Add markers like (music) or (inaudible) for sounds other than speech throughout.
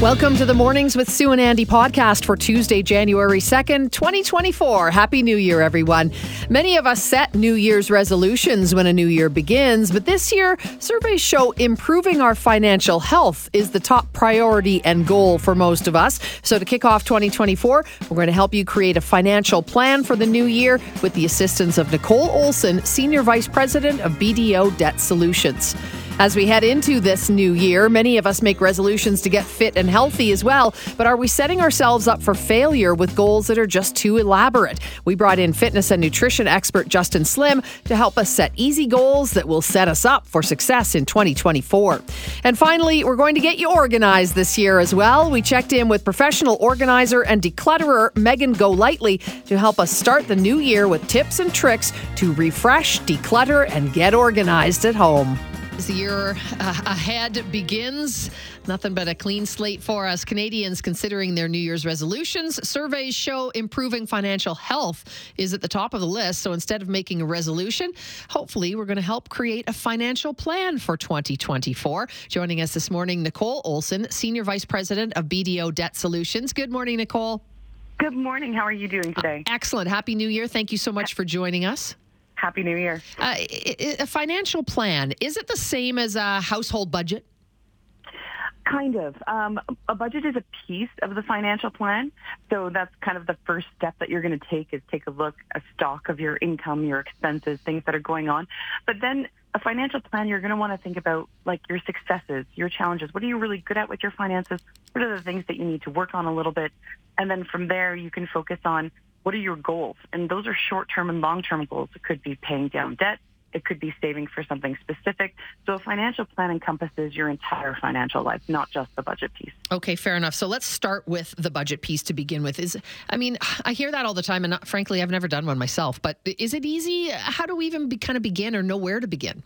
Welcome to the Mornings with Sue and Andy podcast for Tuesday, January 2nd, 2024. Happy New Year, everyone. Many of us set New Year's resolutions when a new year begins, but this year, surveys show improving our financial health is the top priority and goal for most of us. So, to kick off 2024, we're going to help you create a financial plan for the new year with the assistance of Nicole Olsen, Senior Vice President of BDO Debt Solutions. As we head into this new year, many of us make resolutions to get fit and healthy as well. But are we setting ourselves up for failure with goals that are just too elaborate? We brought in fitness and nutrition expert Justin Slimm to help us set easy goals that will set us up for success in 2024. And finally, we're going to get you organized this year as well. We checked in with professional organizer and declutterer Megan Golightly to help us start the new year with tips and tricks to refresh, declutter, and get organized at home. As the year uh, ahead begins, nothing but a clean slate for us Canadians considering their New Year's resolutions. Surveys show improving financial health is at the top of the list. So instead of making a resolution, hopefully we're going to help create a financial plan for 2024. Joining us this morning, Nicole Olsen, Senior Vice President of BDO Debt Solutions. Good morning, Nicole. Good morning. How are you doing today? Uh, excellent. Happy New Year. Thank you so much for joining us. Happy New Year. Uh, a financial plan, is it the same as a household budget? Kind of. Um, a budget is a piece of the financial plan. So that's kind of the first step that you're going to take is take a look, a stock of your income, your expenses, things that are going on. But then a financial plan, you're going to want to think about like your successes, your challenges. What are you really good at with your finances? What are the things that you need to work on a little bit? And then from there, you can focus on what are your goals? And those are short-term and long-term goals. It could be paying down debt. It could be saving for something specific. So a financial plan encompasses your entire financial life, not just the budget piece. Okay, fair enough. So let's start with the budget piece to begin with. Is I mean, I hear that all the time, and not, frankly, I've never done one myself. But is it easy? How do we even be, kind of begin or know where to begin?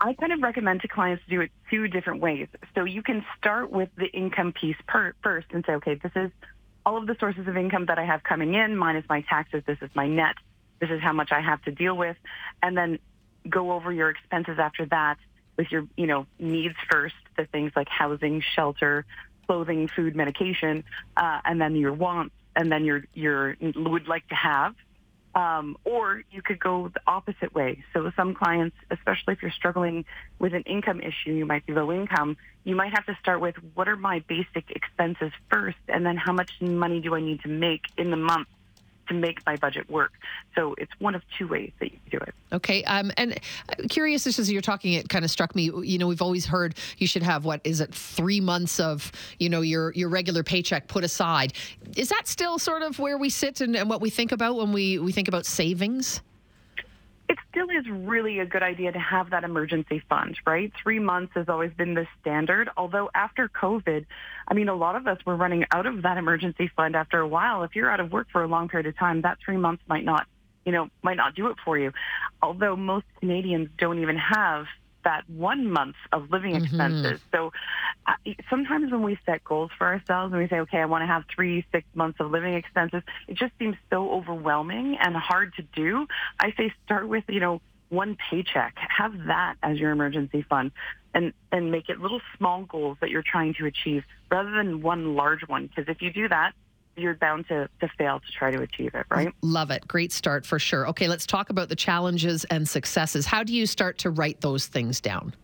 I kind of recommend to clients to do it two different ways. So you can start with the income piece per, first and say, okay, this is all of the sources of income that I have coming in minus my taxes. This is my net. This is how much I have to deal with. And then go over your expenses after that with your, you know, needs first, the things like housing, shelter, clothing, food, medication, uh, and then your wants, and then your, your would like to have. Um, or you could go the opposite way. So some clients, especially if you're struggling with an income issue, you might be low income, you might have to start with what are my basic expenses first, and then how much money do I need to make in the month to make my budget work. So it's one of two ways that you do it. Okay. Um, and curious, just as you're talking, it kind of struck me. You know, we've always heard you should have what is it, three months of you know your your regular paycheck put aside. Is that still sort of where we sit and, and what we think about when we we think about savings? It still is really a good idea to have that emergency fund, right? Three months has always been the standard. Although after COVID, I mean, a lot of us were running out of that emergency fund after a while. If you're out of work for a long period of time, that three months might not, you know, might not do it for you. Although most Canadians don't even have that one month of living mm-hmm. expenses. So uh, sometimes when we set goals for ourselves and we say, okay, I want to have three, six months of living expenses, it just seems so overwhelming and hard to do. I say start with, you know, one paycheck. Have that as your emergency fund and, and make it little small goals that you're trying to achieve rather than one large one. Because if you do that, you're bound to, to fail to try to achieve it, right? Love it. Great start for sure. Okay, let's talk about the challenges and successes. How do you start to write those things down?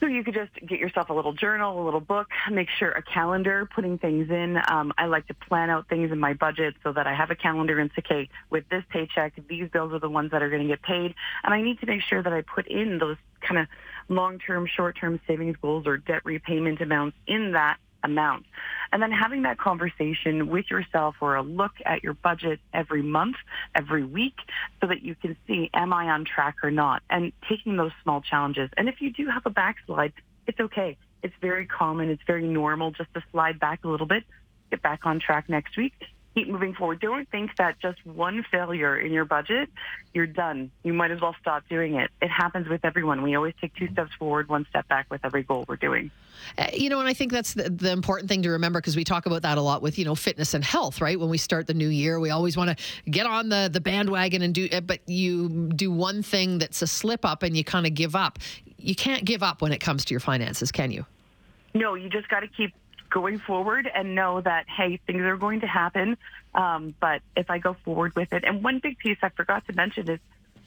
So you could just get yourself a little journal, a little book, make sure a calendar, putting things in. Um, I like to plan out things in my budget so that I have a calendar and say, okay, with this paycheck, these bills are the ones that are going to get paid. And I need to make sure that I put in those kind of long-term, short-term savings goals or debt repayment amounts in that amount. And then having that conversation with yourself or a look at your budget every month, every week, so that you can see, am I on track or not? And taking those small challenges. And if you do have a backslide, it's okay. It's very common. It's very normal just to slide back a little bit, get back on track next week keep moving forward. Don't think that just one failure in your budget, you're done. You might as well stop doing it. It happens with everyone. We always take two steps forward, one step back with every goal we're doing. Uh, you know, and I think that's the, the important thing to remember because we talk about that a lot with, you know, fitness and health, right? When we start the new year, we always want to get on the, the bandwagon and do, uh, but you do one thing that's a slip up and you kind of give up. You can't give up when it comes to your finances, can you? No, you just got to keep going forward and know that, hey, things are going to happen. Um, but if I go forward with it, and one big piece I forgot to mention is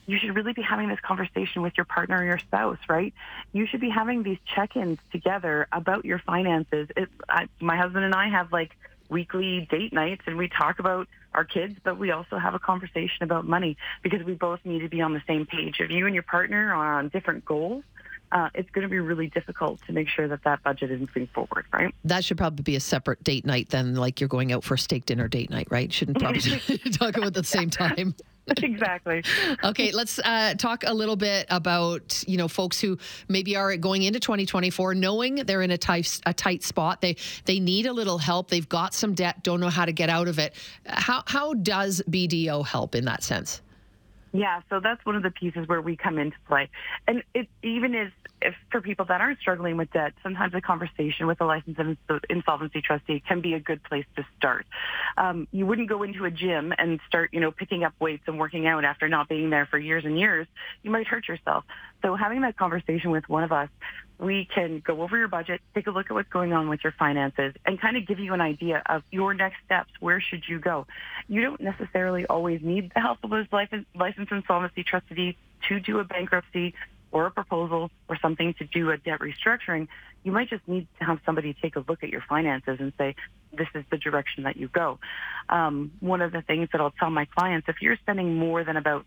you should really be having this conversation with your partner or your spouse, right? You should be having these check-ins together about your finances. It's, I, my husband and I have like weekly date nights and we talk about our kids, but we also have a conversation about money because we both need to be on the same page. If you and your partner are on different goals, uh, it's going to be really difficult to make sure that that budget is moving forward, right? That should probably be a separate date night than like you're going out for a steak dinner date night, right? Shouldn't probably (laughs) (laughs) talk about at the same time. (laughs) exactly. okay, let's uh, talk a little bit about you know folks who maybe are going into 2024 knowing they're in a tight a tight spot. They they need a little help. They've got some debt, don't know how to get out of it. How how does BDO help in that sense? Yeah, so that's one of the pieces where we come into play. And it even is if for people that aren't struggling with debt, sometimes a conversation with a licensed insolvency trustee can be a good place to start. Um, you wouldn't go into a gym and start, you know, picking up weights and working out after not being there for years and years. You might hurt yourself. So having that conversation with one of us we can go over your budget, take a look at what's going on with your finances, and kind of give you an idea of your next steps. Where should you go? You don't necessarily always need the help of a licensed insolvency trustee to do a bankruptcy or a proposal or something to do a debt restructuring. You might just need to have somebody take a look at your finances and say, this is the direction that you go. Um, one of the things that I'll tell my clients, if you're spending more than about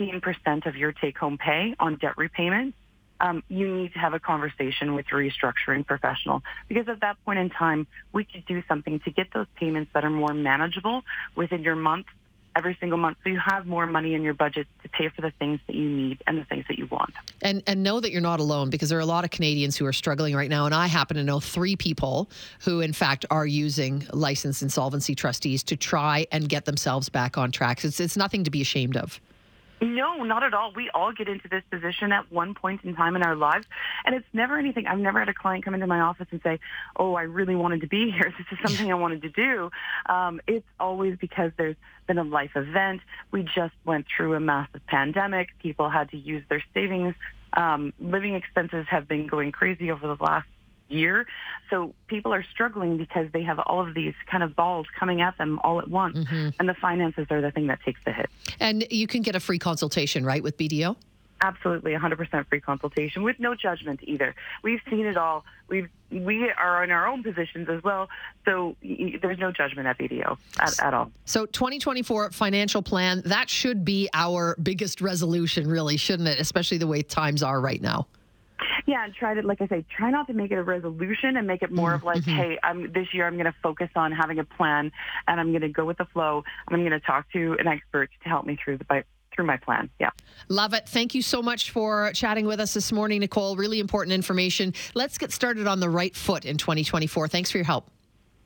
15% of your take-home pay on debt repayment, um, you need to have a conversation with your restructuring professional because at that point in time, we could do something to get those payments that are more manageable within your month every single month so you have more money in your budget to pay for the things that you need and the things that you want. And and know that you're not alone because there are a lot of Canadians who are struggling right now and I happen to know 3 people who in fact are using licensed insolvency trustees to try and get themselves back on track. It's it's nothing to be ashamed of. No, not at all. We all get into this position at one point in time in our lives. And it's never anything. I've never had a client come into my office and say, oh, I really wanted to be (laughs) here. This is something I wanted to do. Um, it's always because there's been a life event. We just went through a massive pandemic. People had to use their savings. Um, living expenses have been going crazy over the last year. So people are struggling because they have all of these kind of balls coming at them all at once. Mm-hmm. And the finances are the thing that takes the hit. And you can get a free consultation, right, with BDO? Absolutely, 100% free consultation with no judgment either. We've seen it all. We've we are in our own positions as well, so there's no judgment at BDO at, at all. So 2024 financial plan that should be our biggest resolution, really, shouldn't it? Especially the way times are right now. Yeah, and try to, like I say, try not to make it a resolution and make it more of like, mm-hmm. hey, I'm, this year I'm going to focus on having a plan and I'm going to go with the flow. and I'm going to talk to an expert to help me through the through my plan. Yeah. Love it. Thank you so much for chatting with us this morning, Nicole. Really important information. Let's get started on the right foot in 2024. Thanks for your help.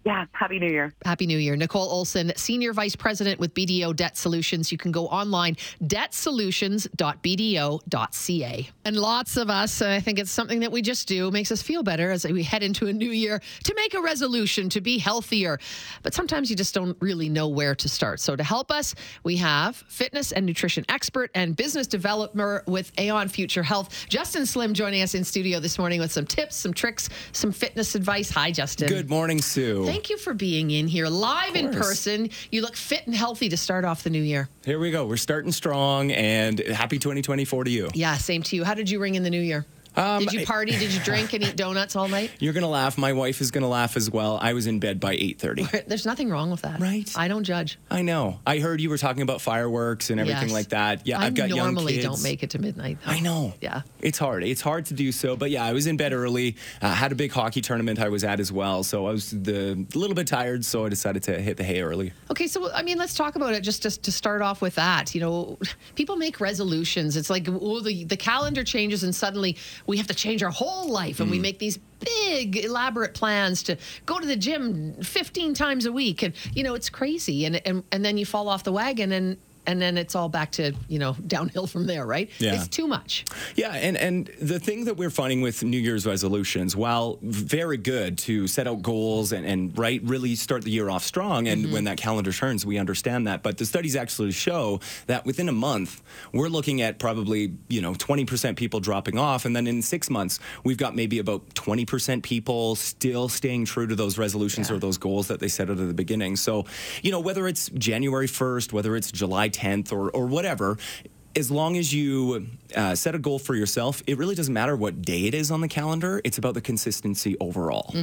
Yeah, Happy New Year. Happy New Year. Nicole Olsen, Senior Vice President with BDO Debt Solutions. You can go online, debtsolutions.bdo.ca. And lots of us, I think it's something that we just do, makes us feel better as we head into a new year to make a resolution to be healthier. But sometimes you just don't really know where to start. So to help us, we have fitness and nutrition expert and business developer with Aon Future Health, Justin Slimm, joining us in studio this morning with some tips, some tricks, some fitness advice. Hi, Justin. Good morning, Sue. Thank Thank you for being in here live in person. You look fit and healthy to start off the new year. Here we go. We're starting strong and happy 2024 to you. Yeah, same to you. How did you ring in the new year? Um, did you party? did you drink and eat donuts all night? (laughs) You're gonna laugh. My wife is gonna laugh as well. I was in bed by 8:30. There's nothing wrong with that, right? I don't judge. I know. I heard you were talking about fireworks and everything yes. like that. Yeah, I have got young kids. normally don't make it to midnight. Though. I know. Yeah, it's hard. It's hard to do so. But yeah, I was in bed early. Uh, had a big hockey tournament I was at as well, so I was the, a little bit tired. So I decided to hit the hay early. Okay, so I mean, let's talk about it just to, to start off with that. You know, people make resolutions. It's like oh, the the calendar changes and suddenly we have to change our whole life and mm. we make these big elaborate plans to go to the gym 15 times a week and you know it's crazy and and, and then you fall off the wagon and and then it's all back to you know (laughs) downhill from there, right? Yeah. It's too much. Yeah, and and the thing that we're finding with New Year's resolutions, while very good to set out goals and, and right really start the year off strong, and mm-hmm. when that calendar turns, we understand that. But the studies actually show that within a month, we're looking at probably you know 20% people dropping off, and then in six months, we've got maybe about 20% people still staying true to those resolutions Yeah. or those goals that they set out at the beginning. So, you know, whether it's January 1st, whether it's July 10th, or or whatever as long as you uh, set a goal for yourself, it really doesn't matter what day it is on the calendar. It's about the consistency overall.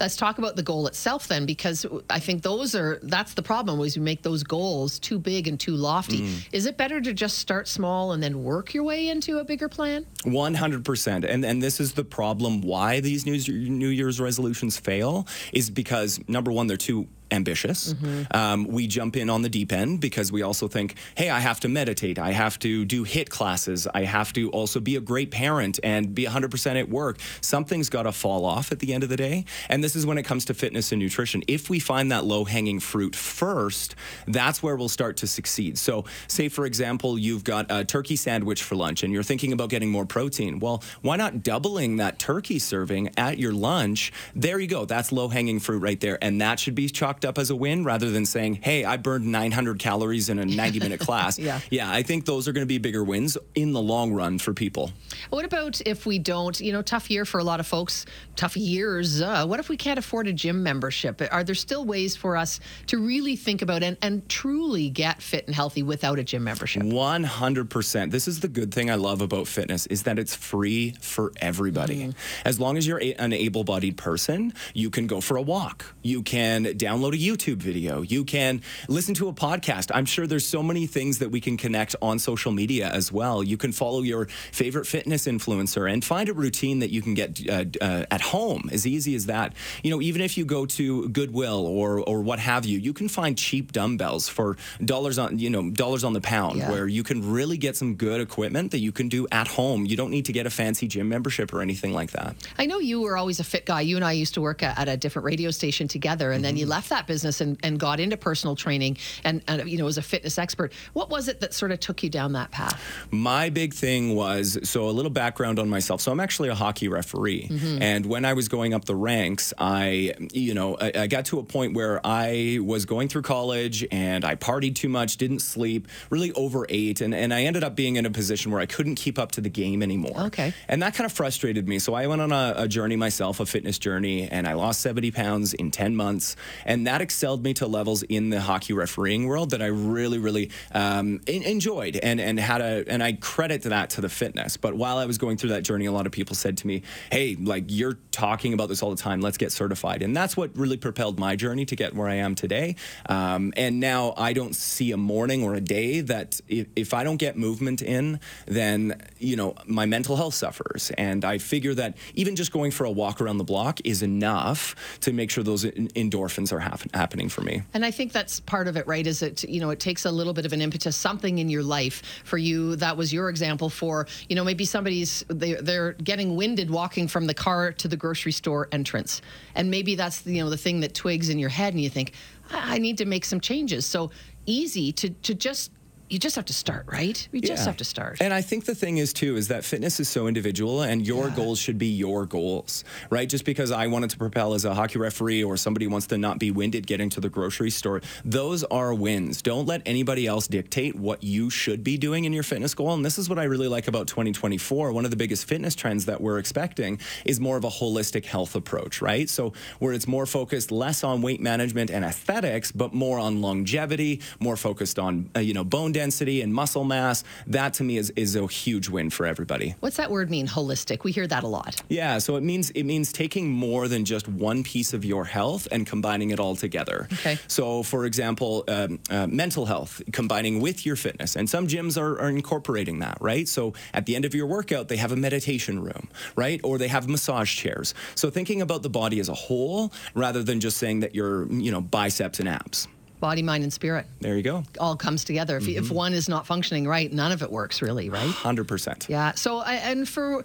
Let's talk about the goal itself then, because I think those are that's the problem is we make those goals too big and too lofty. Mm. Is it better to just start small and then work your way into a bigger plan? 100%. And and this is the problem why these New, New Year's resolutions fail is because number one, they're too ambitious. Um, we jump in on the deep end because we also think, hey, I have to meditate. I have to do HIIT classes. I have to also be a great parent and be 100% at work. Something's got to fall off at the end of the day. And this is when it comes to fitness and nutrition. If we find that low hanging fruit first, that's where we'll start to succeed. So, say, for example, you've got a turkey sandwich for lunch and you're thinking about getting more protein. Well, why not doubling that turkey serving at your lunch? There you go. That's low hanging fruit right there. And that should be chalked up as a win rather than saying, hey, I burned 900 calories in a 90 minute (laughs) class. Yeah. Yeah, I think those are going to be bigger wins in the long run for people. What about if we don't, you know, tough year for a lot of folks, tough years. Uh, what if we can't afford a gym membership? Are there still ways for us to really think about and, and truly get fit and healthy without a gym membership? 100%. This is the good thing I love about fitness is that it's free for everybody. As long as you're a, an able-bodied person, you can go for a walk. You can download a YouTube video. You can listen to a podcast. I'm sure there's so many things that we can connect on social media as well. You can follow your favorite fitness influencer and find a routine that you can get uh, uh, at home as easy as that. You know, even if you go to Goodwill or or what have you, you can find cheap dumbbells for dollars on, you know, dollars on the pound Yeah. where you can really get some good equipment that you can do at home. You don't need to get a fancy gym membership or anything like that. I know you were always a fit guy. You and I used to work at, at a different radio station together, and then you left that business and, and got into personal training and, and, you know, as a fitness expert. What was it that sort of took you down that path? My big thing was so a little background on myself. So I'm actually a hockey referee, and when I was going up the ranks, I, you know, I, I got to a point where I was going through college and I partied too much, didn't sleep, really overate, and and I ended up being in a position where I couldn't keep up to the game anymore. Okay. and that kind of frustrated me. So I went on a, a journey myself, a fitness journey, and I lost 70 pounds in 10 months, and that excelled me to levels in the hockey refereeing world that I really, really um, en- enjoyed and and had a and I credit that to the fitness. But while I was going through that journey, a lot of people said to me, "Hey, like you're talking about this all the time. Let's get certified." And that's what really propelled my journey to get where I am today. Um, and now I don't see a morning or a day that if, if I don't get movement in, then you know my mental health suffers. And I figure that even just going for a walk around the block is enough to make sure those endorphins are hap- happening for me. And I think that's part of it, right? Is it, you know, it takes a little bit of an impetus, something in your life for you. That was your example for, you know, maybe somebody's, they, they're getting winded walking from the car to the grocery store entrance. And maybe that's, you know, the thing that twigs in your head and you think, I, I need to make some changes. So easy to, to just, you just have to start, right? You just Yeah. have to start. And I think the thing is too is that fitness is so individual, and your Yeah. goals should be your goals, right? Just because I wanted to propel as a hockey referee, or somebody wants to not be winded getting to the grocery store, those are wins. Don't let anybody else dictate what you should be doing in your fitness goal. And this is what I really like about 2024. One of the biggest fitness trends that we're expecting is more of a holistic health approach, right? So where it's more focused less on weight management and aesthetics, but more on longevity, more focused on uh, you know bone density and muscle mass. That to me is is a huge win for everybody. What's that word mean? Holistic. We hear that a lot. Yeah, so it means it means taking more than just one piece of your health and combining it all together. Okay. So, for example, um, uh, mental health combining with your fitness, and some gyms are, are incorporating that, right? So, at the end of your workout, they have a meditation room, right, or they have massage chairs. So, thinking about the body as a whole rather than just saying that you're, you know, biceps and abs. Body, mind, and spirit There you go, all comes together. If, if mm-hmm. one is not functioning right, none of it works really, right? hundred percent. Yeah. So, and for,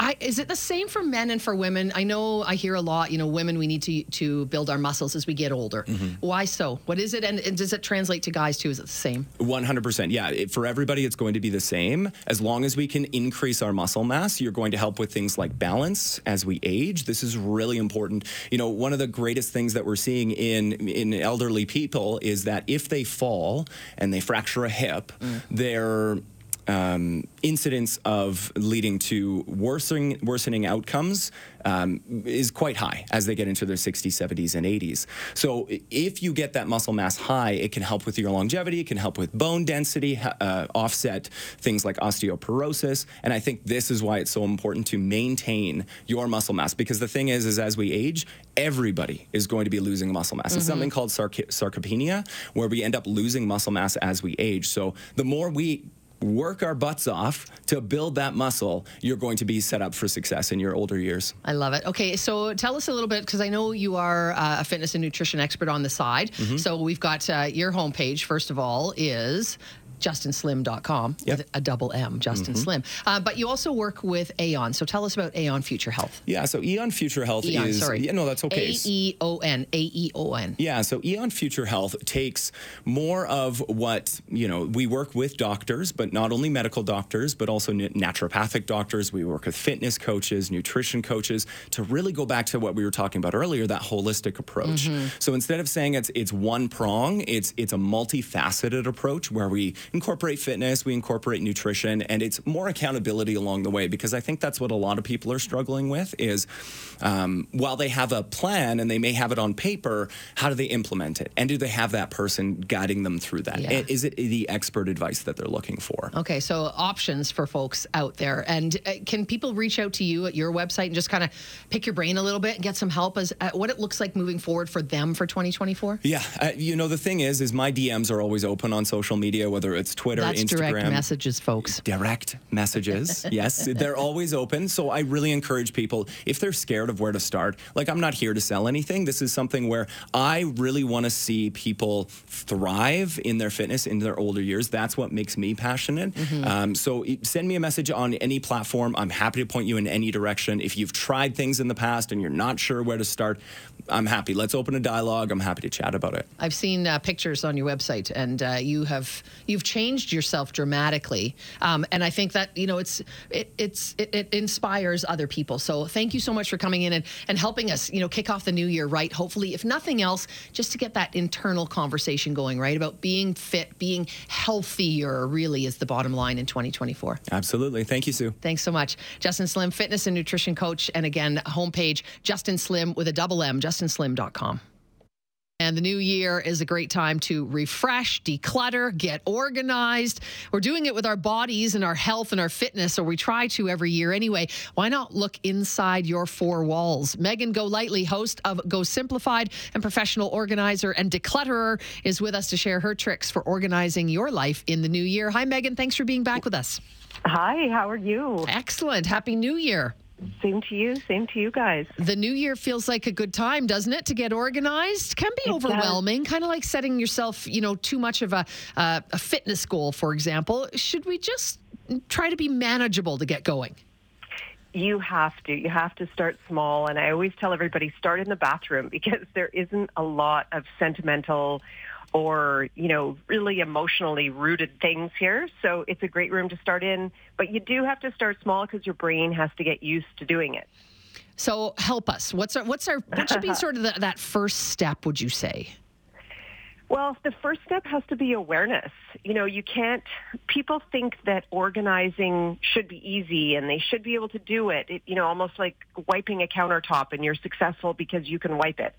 I, is it the same for men and for women? I know I hear a lot, you know, women, we need to, to build our muscles as we get older. Mm-hmm. Why so? What is it? And, and, does it translate to guys too? Is it the same? 100%. Yeah. It, for everybody, it's going to be the same. As long as we can increase our muscle mass, you're going to help with things like balance as we age. This is really important. You know, one of the greatest things that we're seeing in, in elderly people is that if they fall and they fracture a hip, mm. they're um, incidence of leading to worsening worsening outcomes um, is quite high as they get into their 60s, 70s, and 80s. So if you get that muscle mass high, it can help with your longevity. It can help with bone density, uh, offset things like osteoporosis. And I think this is why it's so important to maintain your muscle mass because the thing is, is as we age, everybody is going to be losing muscle mass. Mm-hmm. It's something called sarc- sarcopenia, where we end up losing muscle mass as we age. So the more we work our butts off to build that muscle, you're going to be set up for success in your older years. I love it. Okay, so tell us a little bit because I know you are uh, a fitness and nutrition expert on the side. Mm-hmm. So we've got uh, your homepage, first of all, is justinslimm.com yep. with a double M, Justin mm-hmm. Slimm. Uh, but you also work with Aon. So tell us about Aon Future Health. Yeah, so Aon Future Health Aeon, is. Sorry. Yeah, no, that's okay. A E O N. A E O N. Yeah, so Aeon Future Health takes more of what, you know, we work with doctors, but not only medical doctors, but also naturopathic doctors. We work with fitness coaches, nutrition coaches to really go back to what we were talking about earlier, that holistic approach. Mm-hmm. So instead of saying it's it's one prong, it's it's a multifaceted approach where we incorporate fitness, we incorporate nutrition, and it's more accountability along the way because I think that's what a lot of people are struggling with is um, while they have a plan and they may have it on paper, how do they implement it? And do they have that person guiding them through that? Yeah. Is it the expert advice that they're looking for? Okay, so options for folks out there. And uh, can people reach out to you at your website and just kind of pick your brain a little bit and get some help as uh, what it looks like moving forward for them for 2024? Yeah, uh, you know the thing is, is my DMs are always open on social media, whether it's Twitter That's Instagram. direct messages, folks. Direct messages. (laughs) yes, they're always open. So I really encourage people if they're scared of where to start. Like I'm not here to sell anything. This is something where I really want to see people thrive in their fitness in their older years. That's what makes me passionate. Mm-hmm. Um, so send me a message on any platform. I'm happy to point you in any direction. If you've tried things in the past and you're not sure where to start, I'm happy. Let's open a dialogue. I'm happy to chat about it. I've seen uh, pictures on your website, and uh, you have you've changed yourself dramatically. Um, and I think that you know it's it, it's it, it, inspires other people. So thank you so much for coming in and, and helping us you know kick off the new year right. Hopefully, if nothing else, just to get that internal conversation going right about being fit, being healthier. Really is the bottom line in 2024. Absolutely. Thank you, Sue. Thanks so much, Justin Slimm, fitness and nutrition coach, and again homepage Justin Slimm with a double M. JustinSlimm.com. And the new year is a great time to refresh, declutter, get organized. We're doing it with our bodies and our health and our fitness, or we try to every year anyway. Why not look inside your four walls? Megan Golightly, host of Go Simplified and professional organizer and declutterer, is with us to share her tricks for organizing your life in the new year. Hi, Megan. Thanks for being back with us. Hi, how are you? Excellent. Happy New Year. Same to you. Same to you guys. The new year feels like a good time, doesn't it, to get organized? Can be it overwhelming, kind of like setting yourself, you know, too much of a, uh, a fitness goal, for example. Should we just try to be manageable to get going? You have to. You have to start small. And I always tell everybody start in the bathroom (laughs) because there isn't a lot of sentimental or, you know, really emotionally rooted things here. So it's a great room to start in, but you do have to start small because your brain has to get used to doing it. So help us. What's our, what's our, what should be (laughs) sort of the, that first step, would you say? Well, the first step has to be awareness. You know, you can't, people think that organizing should be easy and they should be able to do it. it you know, almost like wiping a countertop and you're successful because you can wipe it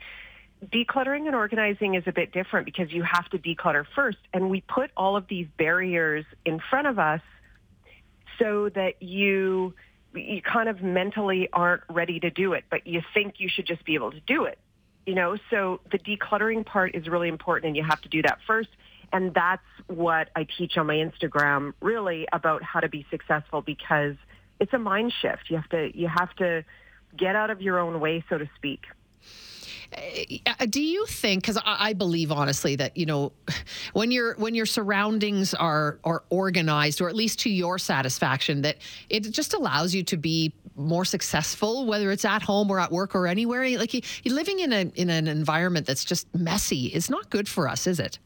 decluttering and organizing is a bit different because you have to declutter first. And we put all of these barriers in front of us so that you you kind of mentally aren't ready to do it, but you think you should just be able to do it. You know, so the decluttering part is really important and you have to do that first. And that's what I teach on my Instagram really about how to be successful because it's a mind shift. You have to you have to get out of your own way, so to speak. Uh, do you think? Because I, believe honestly that you know, when your when your surroundings are are organized, or at least to your satisfaction, that it just allows you to be more successful, whether it's at home or at work or anywhere. Like you, living in a in an environment that's just messy. It's not good for us, is it?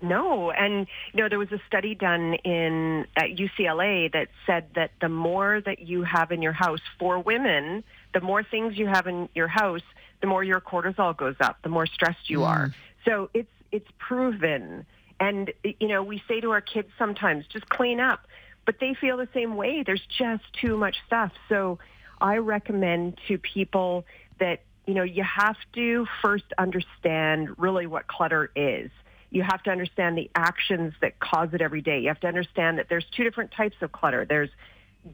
No, and you know there was a study done in at UCLA that said that the more that you have in your house for women, the more things you have in your house, the more your cortisol goes up, the more stressed you mm. are. So it's it's proven. And you know, we say to our kids sometimes, just clean up, but they feel the same way. There's just too much stuff. So I recommend to people that you know you have to first understand really what clutter is. You have to understand the actions that cause it every day. You have to understand that there's two different types of clutter. There's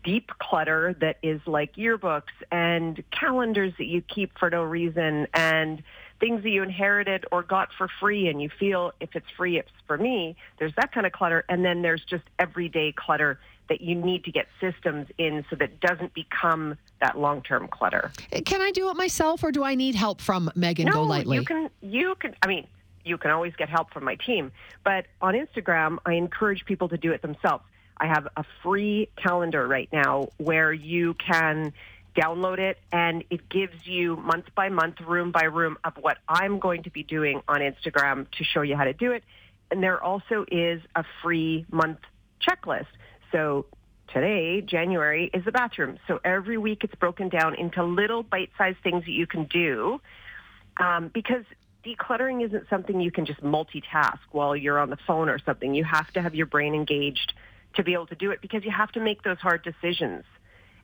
deep clutter that is like yearbooks and calendars that you keep for no reason and things that you inherited or got for free and you feel if it's free it's for me. There's that kind of clutter. And then there's just everyday clutter that you need to get systems in so that it doesn't become that long-term clutter. Eh, can i do it myself or do i need help from megan no, golightly? you can you can i mean you can always get help from my team. But on instagram i encourage people to do it themselves I have a free calendar right now where you can download it and it gives you month by month, room by room of what I'm going to be doing on Instagram to show you how to do it. And there also is a free month checklist. So today, January, is the bathroom. So every week it's broken down into little bite-sized things that you can do um, because decluttering isn't something you can just multitask while you're on the phone or something. You have to have your brain engaged to be able to do it because you have to make those hard decisions.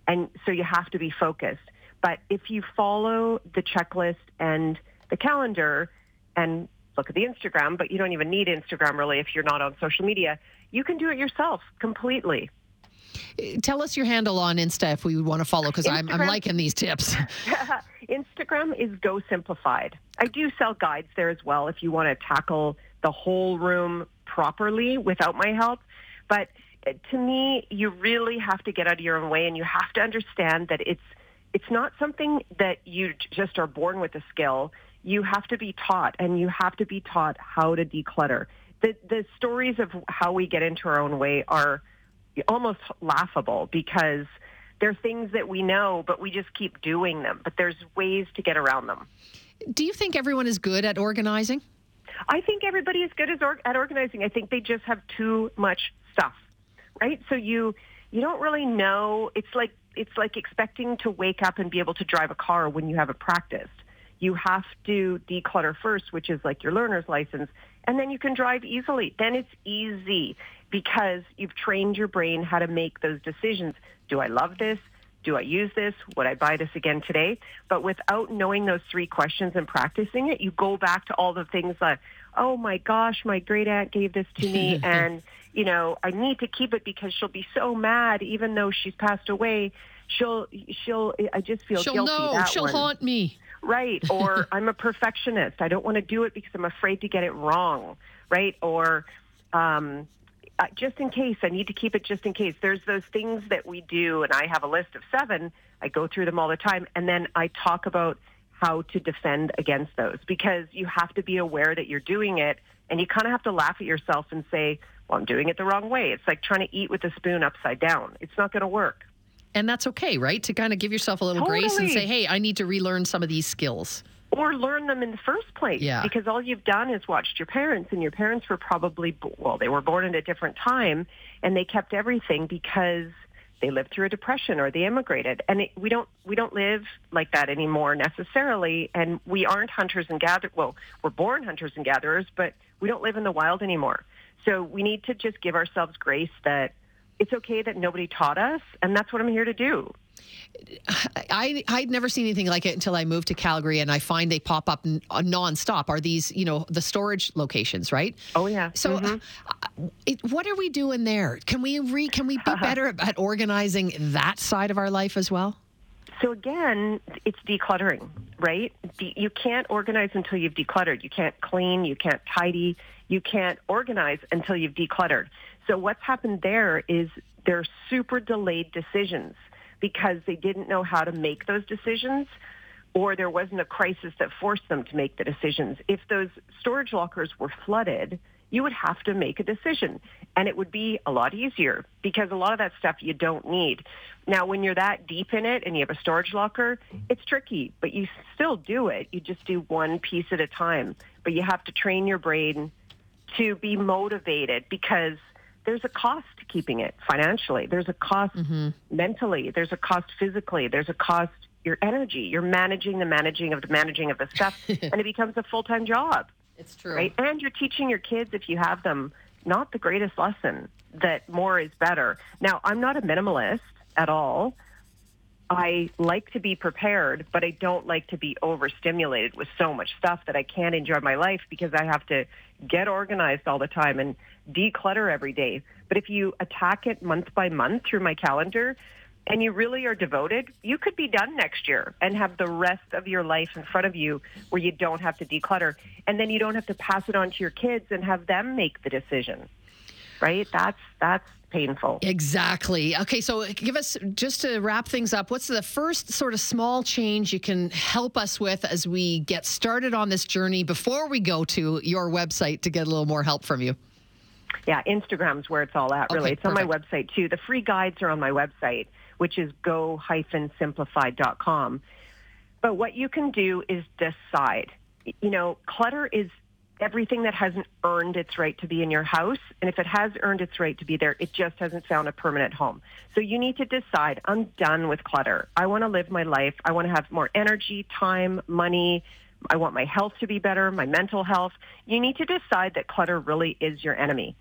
And so you have to be focused. But if you follow the checklist and the calendar and look at the Instagram, but you don't even need Instagram really if you're not on social media, you can do it yourself completely. Uh, tell us your handle on Insta if we want to follow because I'm, I'm liking these tips. (laughs) (laughs) Instagram is Go Simplified. I do sell guides there as well if you want to tackle the whole room properly without my help. But Uh, to me, you really have to get out of your own way, and you have to understand that it's it's not something that you just are born with a skill. You have to be taught, and you have to be taught how to declutter. The the stories of how we get into our own way are almost laughable because they're things that we know, but we just keep doing them. But there's ways to get around them. Do you think everyone is good at organizing? I think everybody is good at organizing. I think they just have too much stuff right? So you you don't really know. It's like it's like expecting to wake up and be able to drive a car when you haven't practiced. You have to declutter first, which is like your learner's license, and then you can drive easily. Then it's easy because you've trained your brain how to make those decisions. Do I love this? Do I use this? Would I buy this again today? But without knowing those three questions and practicing it, you go back to all the things like, oh my gosh, my great aunt gave this to me (laughs) and you know, I need to keep it because she'll be so mad, even though she's passed away. She'll, she'll, I just feel she'll guilty. Know. That she'll one. haunt me. Right. (laughs) Or I'm a perfectionist. I don't want to do it because I'm afraid to get it wrong. Right. Or, um, uh, just in case, I need to keep it just in case. There's those things that we do, and I have a list of seven. I go through them all the time, and then I talk about how to defend against those because you have to be aware that you're doing it, and you kind of have to laugh at yourself and say, well, I'm doing it the wrong way. It's like trying to eat with a spoon upside down. It's not going to work. And that's okay, right? To kind of give yourself a little totally. grace and say, hey, I need to relearn some of these skills. Or learn them in the first place. Yeah. Because all you've done is watched your parents, and your parents were probably, well, they were born at a different time, and they kept everything because they lived through a depression or they immigrated and it, we don't we don't live like that anymore necessarily and we aren't hunters and gatherers well we're born hunters and gatherers but we don't live in the wild anymore so we need to just give ourselves grace that it's okay that nobody taught us, and that's what I'm here to do. I I'd never seen anything like it until I moved to Calgary, and I find they pop up n- uh, nonstop. Are these you know the storage locations, right? Oh yeah. So, mm-hmm. uh, it, what are we doing there? Can we re, Can we be (laughs) better at organizing that side of our life as well? So again, it's decluttering, right? You can't organize until you've decluttered. You can't clean. You can't tidy you can't organize until you've decluttered. So what's happened there is they're super delayed decisions because they didn't know how to make those decisions or there wasn't a crisis that forced them to make the decisions. If those storage lockers were flooded, you would have to make a decision. And it would be a lot easier because a lot of that stuff you don't need. Now, when you're that deep in it and you have a storage locker, it's tricky, but you still do it. You just do one piece at a time. But you have to train your brain to be motivated because there's a cost to keeping it financially. There's a cost mm-hmm. mentally. There's a cost physically. There's a cost your energy. You're managing the managing of the managing of the stuff, (laughs) and it becomes a full time job. It's true. Right? And you're teaching your kids, if you have them, not the greatest lesson that more is better. Now, I'm not a minimalist at all. I like to be prepared, but I don't like to be overstimulated with so much stuff that I can't enjoy my life because I have to get organized all the time and declutter every day. But if you attack it month by month through my calendar, and you really are devoted, you could be done next year and have the rest of your life in front of you where you don't have to declutter. And then you don't have to pass it on to your kids and have them make the decision. Right? That's that's painful. Exactly. Okay, so give us just to wrap things up, what's the first sort of small change you can help us with as we get started on this journey before we go to your website to get a little more help from you? Yeah, Instagram's where it's all at, really. Okay, it's on perfect. my website too. The free guides are on my website which is go-simplified.com. But what you can do is decide. You know, clutter is everything that hasn't earned its right to be in your house. And if it has earned its right to be there, it just hasn't found a permanent home. So you need to decide, I'm done with clutter. I want to live my life. I want to have more energy, time, money. I want my health to be better, my mental health. You need to decide that clutter really is your enemy.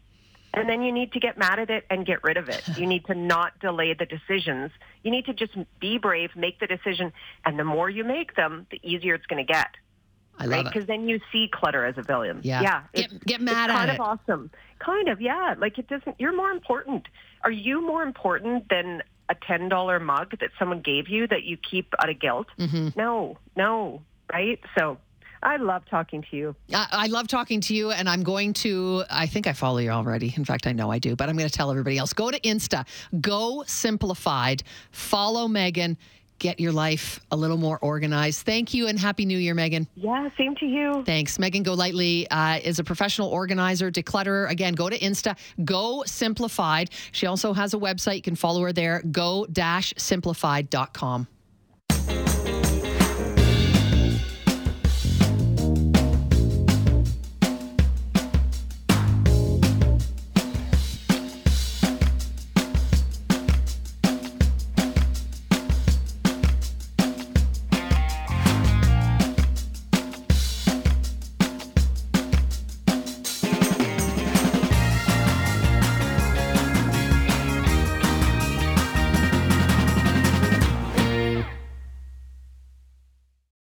And then you need to get mad at it and get rid of it. You need to not delay the decisions. You need to just be brave, make the decision, and the more you make them, the easier it's going to get. I love right? it because then you see clutter as a villain. Yeah, yeah. Get, get mad at kind it. Kind of awesome. Kind of, yeah. Like it doesn't. You're more important. Are you more important than a ten dollar mug that someone gave you that you keep out of guilt? Mm-hmm. No, no. Right. So I love talking to you. I, I, love talking to you, and I'm going to, I think I follow you already. In fact, I know I do, but I'm going to tell everybody else. Go to Insta, go simplified, follow Megan. Get your life a little more organized. Thank you and Happy New Year, Megan. Yeah, same to you. Thanks. Megan Golightly uh, is a professional organizer, declutterer. Again, go to Insta, go simplified. She also has a website. You can follow her there, go simplified.com.